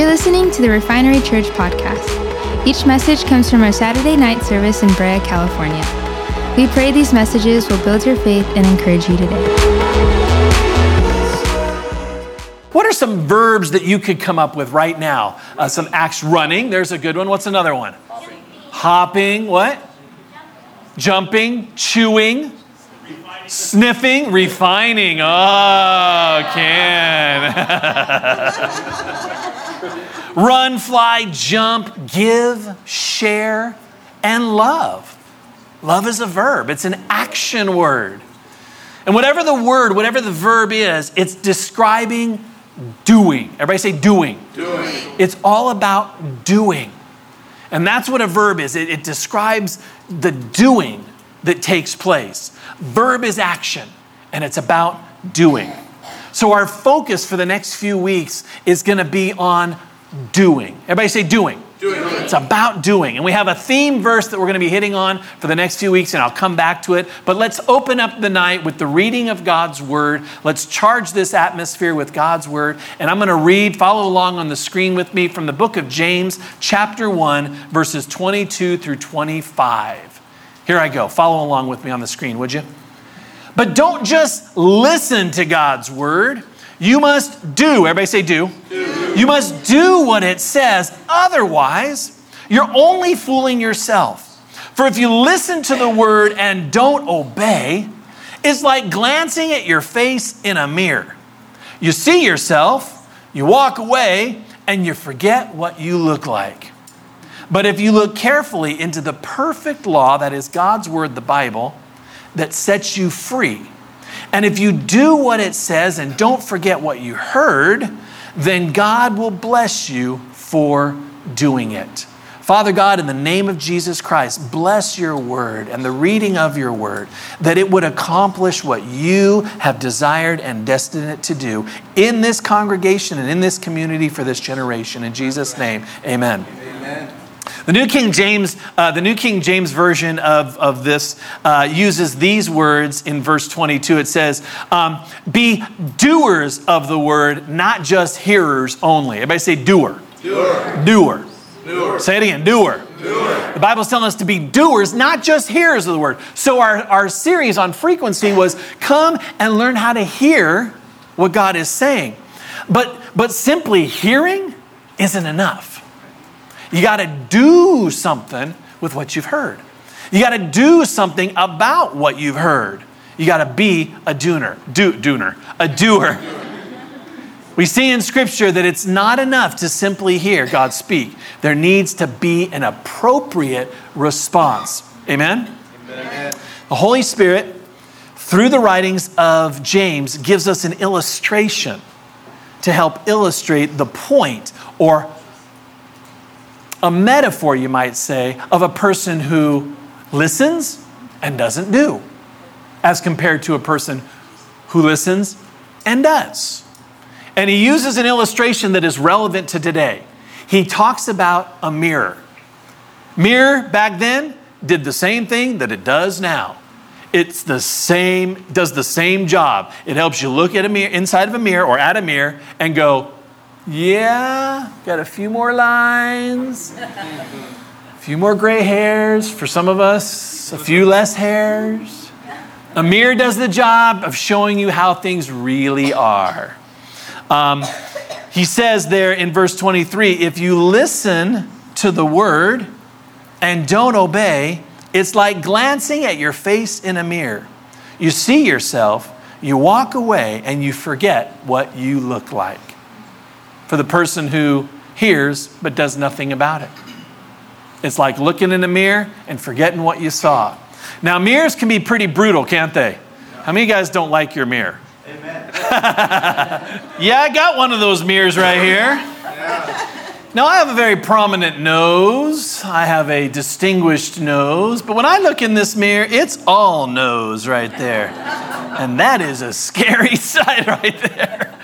You're listening to the Refinery Church podcast. Each message comes from our Saturday night service in Brea, California. We pray these messages will build your faith and encourage you today. What are some verbs that you could come up with right now? Uh, some acts running, there's a good one. What's another one? Hopping. What? Jumping, chewing, sniffing, refining. Oh, Ken. Run, fly, jump, give, share, and love. Love is a verb, it's an action word. And whatever the word, whatever the verb is, it's describing doing. Everybody say doing. Doing. It's all about doing. And that's what a verb is it, it describes the doing that takes place. Verb is action, and it's about doing. So, our focus for the next few weeks is going to be on doing. Everybody say doing. Doing. It's about doing. And we have a theme verse that we're going to be hitting on for the next few weeks, and I'll come back to it. But let's open up the night with the reading of God's word. Let's charge this atmosphere with God's word. And I'm going to read, follow along on the screen with me from the book of James, chapter 1, verses 22 through 25. Here I go. Follow along with me on the screen, would you? But don't just listen to God's word. You must do. Everybody say do. do. You must do what it says. Otherwise, you're only fooling yourself. For if you listen to the word and don't obey, it's like glancing at your face in a mirror. You see yourself, you walk away, and you forget what you look like. But if you look carefully into the perfect law that is God's word, the Bible, that sets you free, and if you do what it says and don't forget what you heard, then God will bless you for doing it. Father God, in the name of Jesus Christ, bless your word and the reading of your word, that it would accomplish what you have desired and destined it to do in this congregation and in this community for this generation. In Jesus' name, amen. Amen. The New King James, uh, the New King James version of, of this uh, uses these words in verse 22. It says, um, "Be doers of the word, not just hearers only." Everybody say doer. Doer. Doer. doer. Say it again. Doer. doer. The Bible's telling us to be doers, not just hearers of the word. So our, our series on frequency was come and learn how to hear what God is saying. But but simply hearing isn't enough. You got to do something with what you've heard. You got to do something about what you've heard. You got to be a doer, do, doer, a doer. We see in Scripture that it's not enough to simply hear God speak. There needs to be an appropriate response. Amen? Amen. The Holy Spirit, through the writings of James, gives us an illustration to help illustrate the point or a metaphor, you might say, of a person who listens and doesn't do, as compared to a person who listens and does. And he uses an illustration that is relevant to today. He talks about a mirror. Mirror back then did the same thing that it does now. It's the same, does the same job. It helps you look at a mirror, inside of a mirror or at a mirror and go, yeah, got a few more lines, a few more gray hairs for some of us, a few less hairs. A mirror does the job of showing you how things really are. Um, he says there in verse 23 if you listen to the word and don't obey, it's like glancing at your face in a mirror. You see yourself, you walk away, and you forget what you look like for the person who hears but does nothing about it. It's like looking in a mirror and forgetting what you saw. Now, mirrors can be pretty brutal, can't they? How many of you guys don't like your mirror? Amen. yeah, I got one of those mirrors right here. Now, I have a very prominent nose. I have a distinguished nose. But when I look in this mirror, it's all nose right there. And that is a scary sight right there.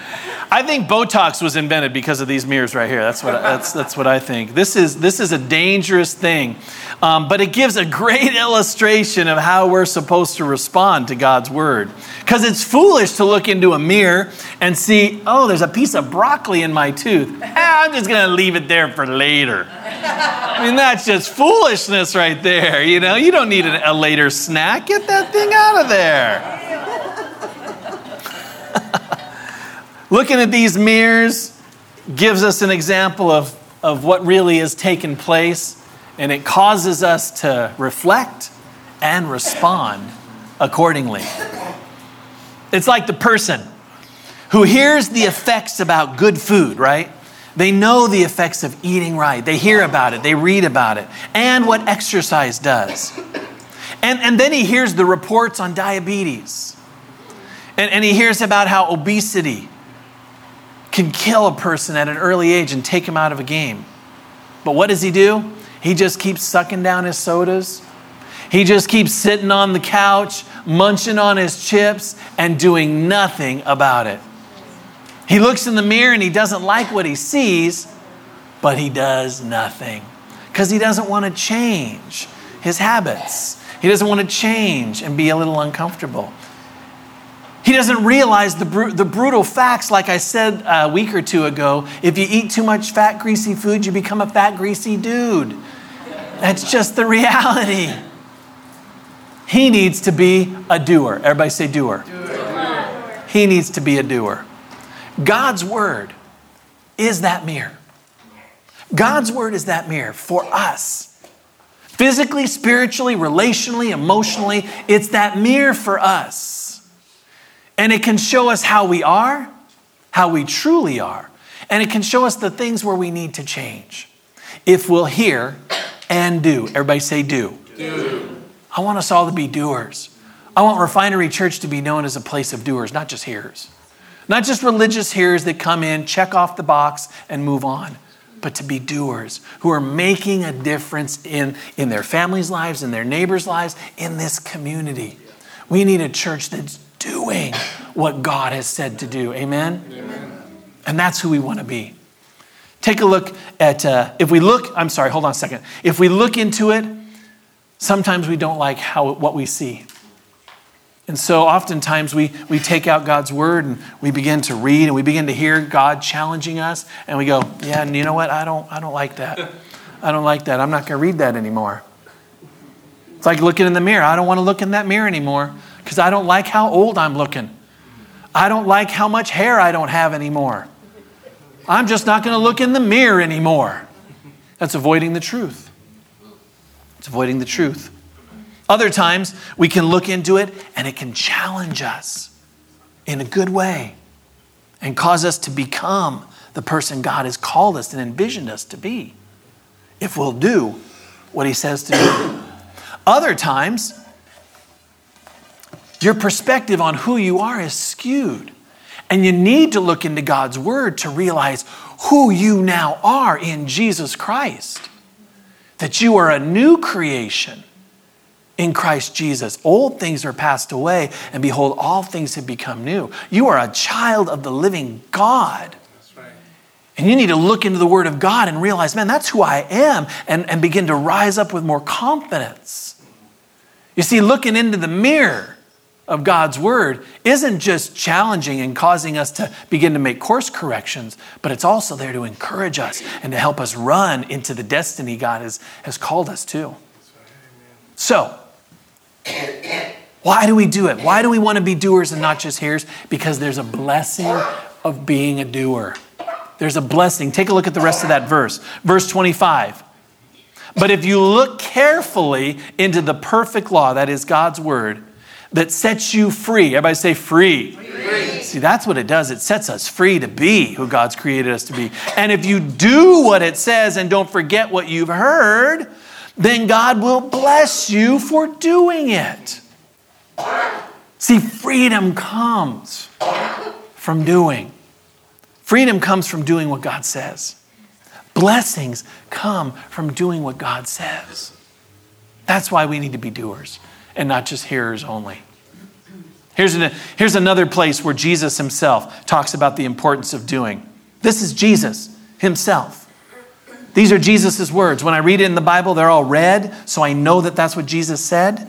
I think Botox was invented because of these mirrors right here. That's what, that's, that's what I think. This is, this is a dangerous thing, um, but it gives a great illustration of how we're supposed to respond to God's word. Because it's foolish to look into a mirror and see, oh, there's a piece of broccoli in my tooth. I'm just going to leave it there for later. I mean, that's just foolishness right there. You know, you don't need a later snack. Get that thing out of there. Looking at these mirrors gives us an example of, of what really has taken place, and it causes us to reflect and respond accordingly. It's like the person who hears the effects about good food, right? They know the effects of eating right. They hear about it, they read about it, and what exercise does. And, and then he hears the reports on diabetes. And, and he hears about how obesity can kill a person at an early age and take him out of a game. But what does he do? He just keeps sucking down his sodas. He just keeps sitting on the couch, munching on his chips, and doing nothing about it. He looks in the mirror and he doesn't like what he sees, but he does nothing because he doesn't want to change his habits. He doesn't want to change and be a little uncomfortable. He doesn't realize the, br- the brutal facts, like I said a week or two ago. If you eat too much fat, greasy food, you become a fat, greasy dude. That's just the reality. He needs to be a doer. Everybody say doer. doer. He needs to be a doer. God's word is that mirror. God's word is that mirror for us. Physically, spiritually, relationally, emotionally, it's that mirror for us. And it can show us how we are, how we truly are. And it can show us the things where we need to change. If we'll hear and do. Everybody say do. Do. I want us all to be doers. I want Refinery Church to be known as a place of doers, not just hearers. Not just religious hearers that come in, check off the box, and move on, but to be doers who are making a difference in, in their families' lives, in their neighbors' lives, in this community. We need a church that's doing what God has said to do. Amen? Amen. And that's who we want to be. Take a look at, uh, if we look, I'm sorry, hold on a second. If we look into it, sometimes we don't like how, what we see. And so oftentimes we, we take out God's word and we begin to read and we begin to hear God challenging us and we go, yeah, and you know what? I don't, I don't like that. I don't like that. I'm not going to read that anymore. It's like looking in the mirror. I don't want to look in that mirror anymore because I don't like how old I'm looking. I don't like how much hair I don't have anymore. I'm just not going to look in the mirror anymore. That's avoiding the truth. It's avoiding the truth. Other times, we can look into it and it can challenge us in a good way and cause us to become the person God has called us and envisioned us to be if we'll do what He says to do. Other times, your perspective on who you are is skewed. And you need to look into God's word to realize who you now are in Jesus Christ. That you are a new creation in Christ Jesus. Old things are passed away, and behold, all things have become new. You are a child of the living God. And you need to look into the Word of God and realize, man, that's who I am, and, and begin to rise up with more confidence. You see, looking into the mirror of God's word isn't just challenging and causing us to begin to make course corrections, but it's also there to encourage us and to help us run into the destiny God has, has called us to. So, why do we do it? Why do we want to be doers and not just hearers? Because there's a blessing of being a doer. There's a blessing. Take a look at the rest of that verse. Verse 25. But if you look carefully into the perfect law, that is God's word, that sets you free. Everybody say free. free. See, that's what it does. It sets us free to be who God's created us to be. And if you do what it says and don't forget what you've heard, then God will bless you for doing it. See, freedom comes from doing. Freedom comes from doing what God says. Blessings come from doing what God says. That's why we need to be doers and not just hearers only. Here's, an, here's another place where Jesus himself talks about the importance of doing. This is Jesus himself. These are Jesus' words. When I read it in the Bible, they're all red, so I know that that's what Jesus said,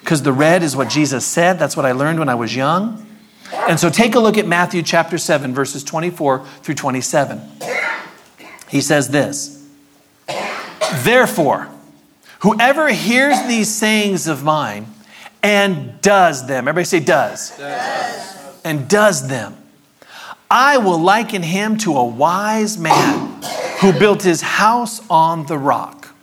because the red is what Jesus said. That's what I learned when I was young. And so take a look at Matthew chapter 7, verses 24 through 27. He says this Therefore, whoever hears these sayings of mine and does them, everybody say does, does. and does them, I will liken him to a wise man who built his house on the rock.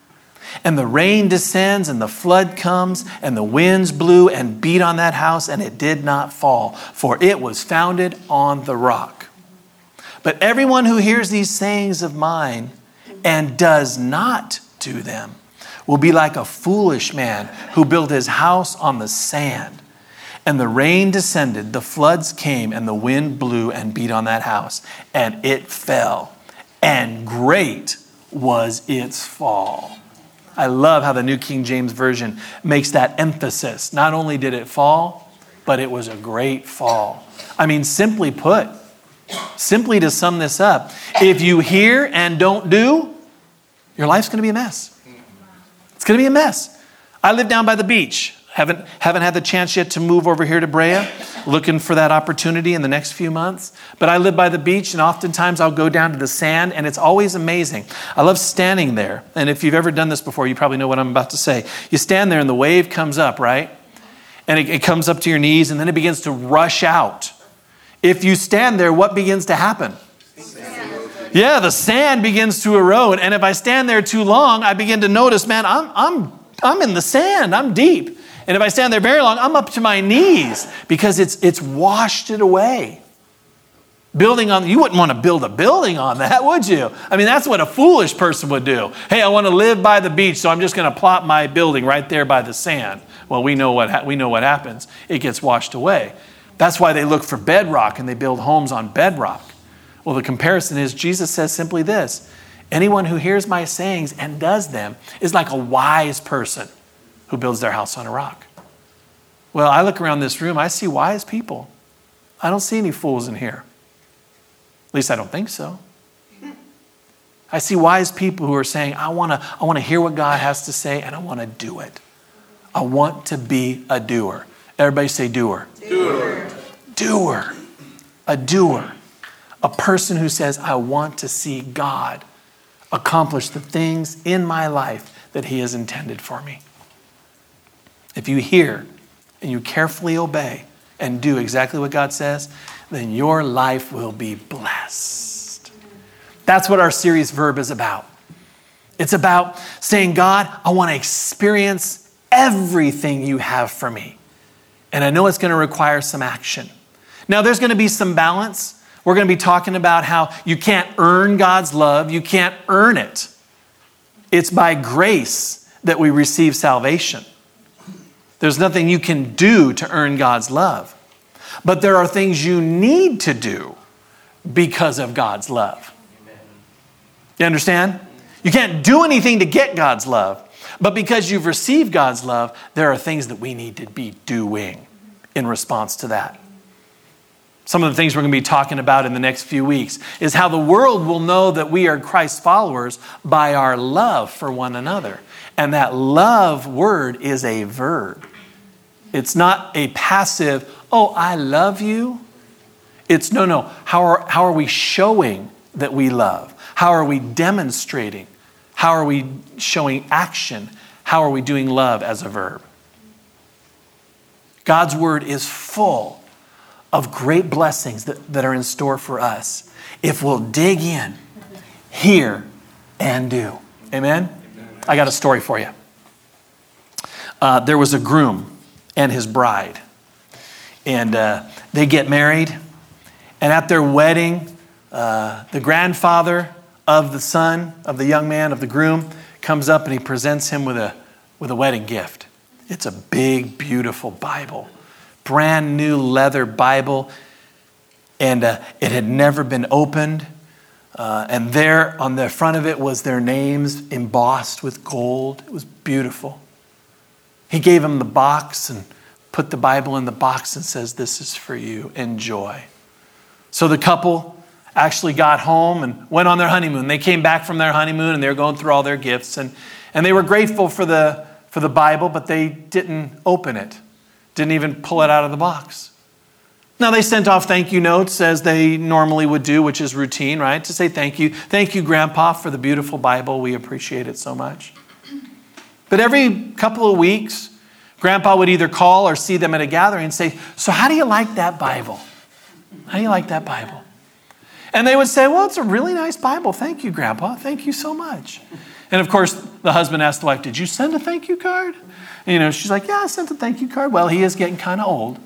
And the rain descends, and the flood comes, and the winds blew and beat on that house, and it did not fall, for it was founded on the rock. But everyone who hears these sayings of mine and does not do them will be like a foolish man who built his house on the sand. And the rain descended, the floods came, and the wind blew and beat on that house, and it fell. And great was its fall. I love how the New King James Version makes that emphasis. Not only did it fall, but it was a great fall. I mean, simply put, simply to sum this up, if you hear and don't do, your life's going to be a mess. It's going to be a mess. I live down by the beach. Haven't, haven't had the chance yet to move over here to Brea, looking for that opportunity in the next few months. But I live by the beach, and oftentimes I'll go down to the sand, and it's always amazing. I love standing there. And if you've ever done this before, you probably know what I'm about to say. You stand there, and the wave comes up, right? And it, it comes up to your knees, and then it begins to rush out. If you stand there, what begins to happen? Yeah, the sand begins to erode. And if I stand there too long, I begin to notice, man, I'm, I'm, I'm in the sand, I'm deep. And if I stand there very long, I'm up to my knees because it's, it's washed it away. Building on, you wouldn't want to build a building on that, would you? I mean, that's what a foolish person would do. Hey, I want to live by the beach, so I'm just going to plop my building right there by the sand. Well, we know what, we know what happens. It gets washed away. That's why they look for bedrock and they build homes on bedrock. Well, the comparison is Jesus says simply this Anyone who hears my sayings and does them is like a wise person who builds their house on a rock. Well, I look around this room, I see wise people. I don't see any fools in here. At least I don't think so. I see wise people who are saying, I want to I wanna hear what God has to say and I want to do it. I want to be a doer. Everybody say doer. Doer. Doer. A doer. A person who says, I want to see God accomplish the things in my life that He has intended for me. If you hear and you carefully obey and do exactly what God says, then your life will be blessed. That's what our series verb is about. It's about saying, God, I want to experience everything you have for me. And I know it's going to require some action. Now, there's going to be some balance. We're going to be talking about how you can't earn God's love, you can't earn it. It's by grace that we receive salvation. There's nothing you can do to earn God's love. But there are things you need to do because of God's love. You understand? You can't do anything to get God's love. But because you've received God's love, there are things that we need to be doing in response to that. Some of the things we're going to be talking about in the next few weeks is how the world will know that we are Christ's followers by our love for one another. And that love word is a verb. It's not a passive, oh, I love you. It's no, no. How are, how are we showing that we love? How are we demonstrating? How are we showing action? How are we doing love as a verb? God's word is full of great blessings that, that are in store for us if we'll dig in, hear, and do. Amen? I got a story for you. Uh, there was a groom and his bride, and uh, they get married. And at their wedding, uh, the grandfather of the son, of the young man, of the groom, comes up and he presents him with a, with a wedding gift. It's a big, beautiful Bible, brand new leather Bible, and uh, it had never been opened. Uh, and there on the front of it was their names embossed with gold. It was beautiful. He gave him the box and put the Bible in the box and says, This is for you. Enjoy. So the couple actually got home and went on their honeymoon. They came back from their honeymoon and they were going through all their gifts. And, and they were grateful for the, for the Bible, but they didn't open it, didn't even pull it out of the box. Now, they sent off thank you notes as they normally would do, which is routine, right? To say thank you. Thank you, Grandpa, for the beautiful Bible. We appreciate it so much. But every couple of weeks, Grandpa would either call or see them at a gathering and say, So, how do you like that Bible? How do you like that Bible? And they would say, Well, it's a really nice Bible. Thank you, Grandpa. Thank you so much. And of course, the husband asked the wife, Did you send a thank you card? You know, she's like, Yeah, I sent a thank you card. Well, he is getting kind of old.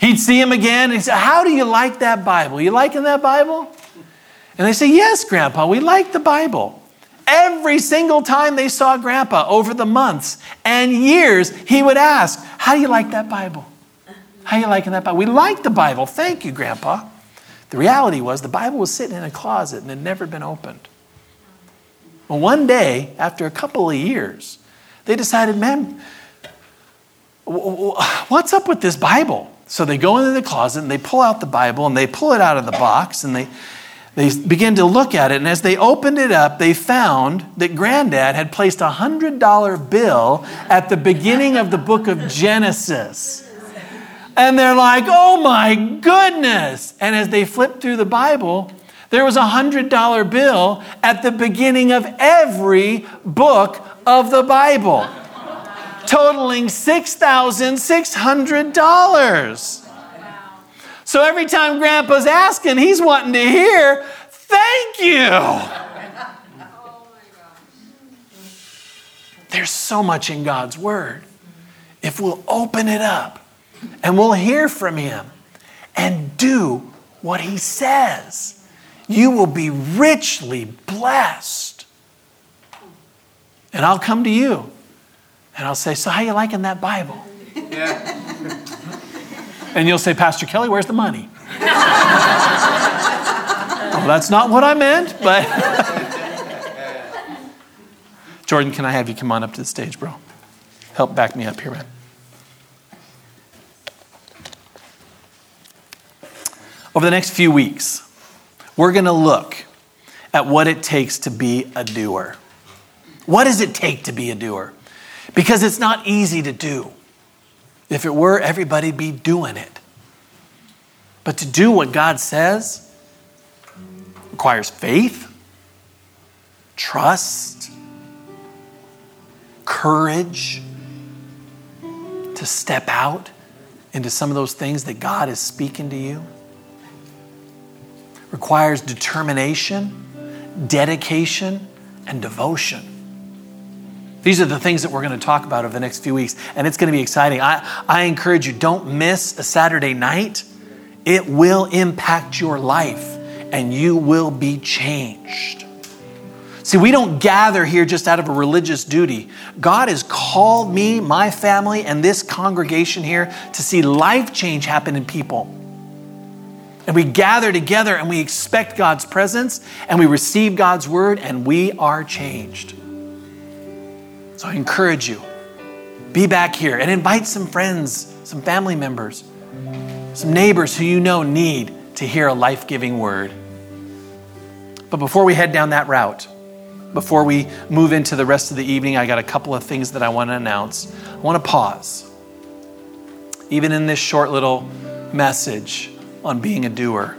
He'd see him again and say, How do you like that Bible? You liking that Bible? And they say, Yes, Grandpa, we like the Bible. Every single time they saw Grandpa over the months and years, he would ask, How do you like that Bible? How you liking that Bible? We like the Bible. Thank you, Grandpa. The reality was the Bible was sitting in a closet and had never been opened. Well, one day, after a couple of years, they decided, man, what's up with this Bible? So they go into the closet and they pull out the Bible and they pull it out of the box and they they began to look at it, and as they opened it up, they found that Granddad had placed a $100 bill at the beginning of the book of Genesis. And they're like, oh my goodness. And as they flipped through the Bible, there was a $100 bill at the beginning of every book of the Bible, totaling $6,600. So every time Grandpa's asking, he's wanting to hear, Thank you. There's so much in God's Word. If we'll open it up and we'll hear from Him and do what He says, you will be richly blessed. And I'll come to you and I'll say, So, how you liking that Bible? Yeah. And you'll say, Pastor Kelly, where's the money? well, that's not what I meant, but. Jordan, can I have you come on up to the stage, bro? Help back me up here, man. Over the next few weeks, we're going to look at what it takes to be a doer. What does it take to be a doer? Because it's not easy to do. If it were, everybody'd be doing it. But to do what God says requires faith, trust, courage to step out into some of those things that God is speaking to you. Requires determination, dedication, and devotion. These are the things that we're going to talk about over the next few weeks, and it's going to be exciting. I, I encourage you, don't miss a Saturday night. It will impact your life, and you will be changed. See, we don't gather here just out of a religious duty. God has called me, my family, and this congregation here to see life change happen in people. And we gather together and we expect God's presence and we receive God's word and we are changed. So I encourage you be back here and invite some friends, some family members, some neighbors who you know need to hear a life giving word. But before we head down that route, before we move into the rest of the evening, I got a couple of things that I want to announce. I want to pause. Even in this short little message on being a doer,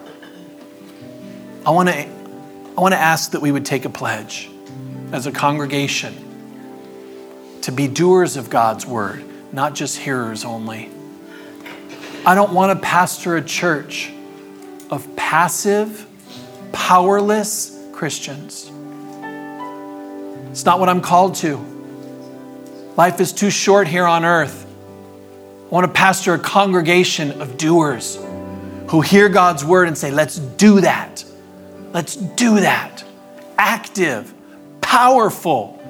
I want to, I want to ask that we would take a pledge as a congregation to be doers of God's word, not just hearers only. I don't want to pastor a church of passive, powerless Christians. It's not what I'm called to. Life is too short here on earth. I want to pastor a congregation of doers who hear God's word and say, let's do that. Let's do that. Active, powerful,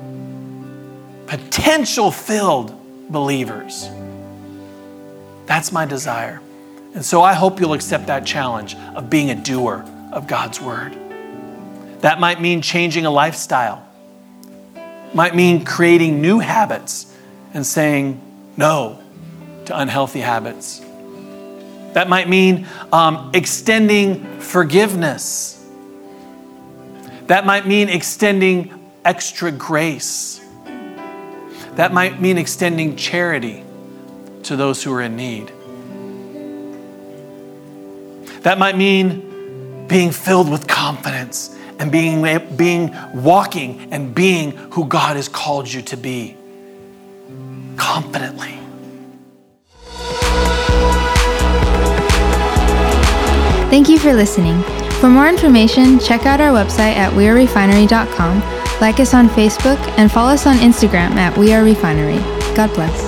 potential filled believers. That's my desire. And so I hope you'll accept that challenge of being a doer of God's word. That might mean changing a lifestyle, might mean creating new habits and saying no to unhealthy habits. That might mean um, extending forgiveness. That might mean extending extra grace. That might mean extending charity to those who are in need. That might mean being filled with confidence and being, being walking and being who God has called you to be confidently. Thank you for listening. For more information, check out our website at wearerefinery.com, like us on Facebook, and follow us on Instagram at We Are Refinery. God bless.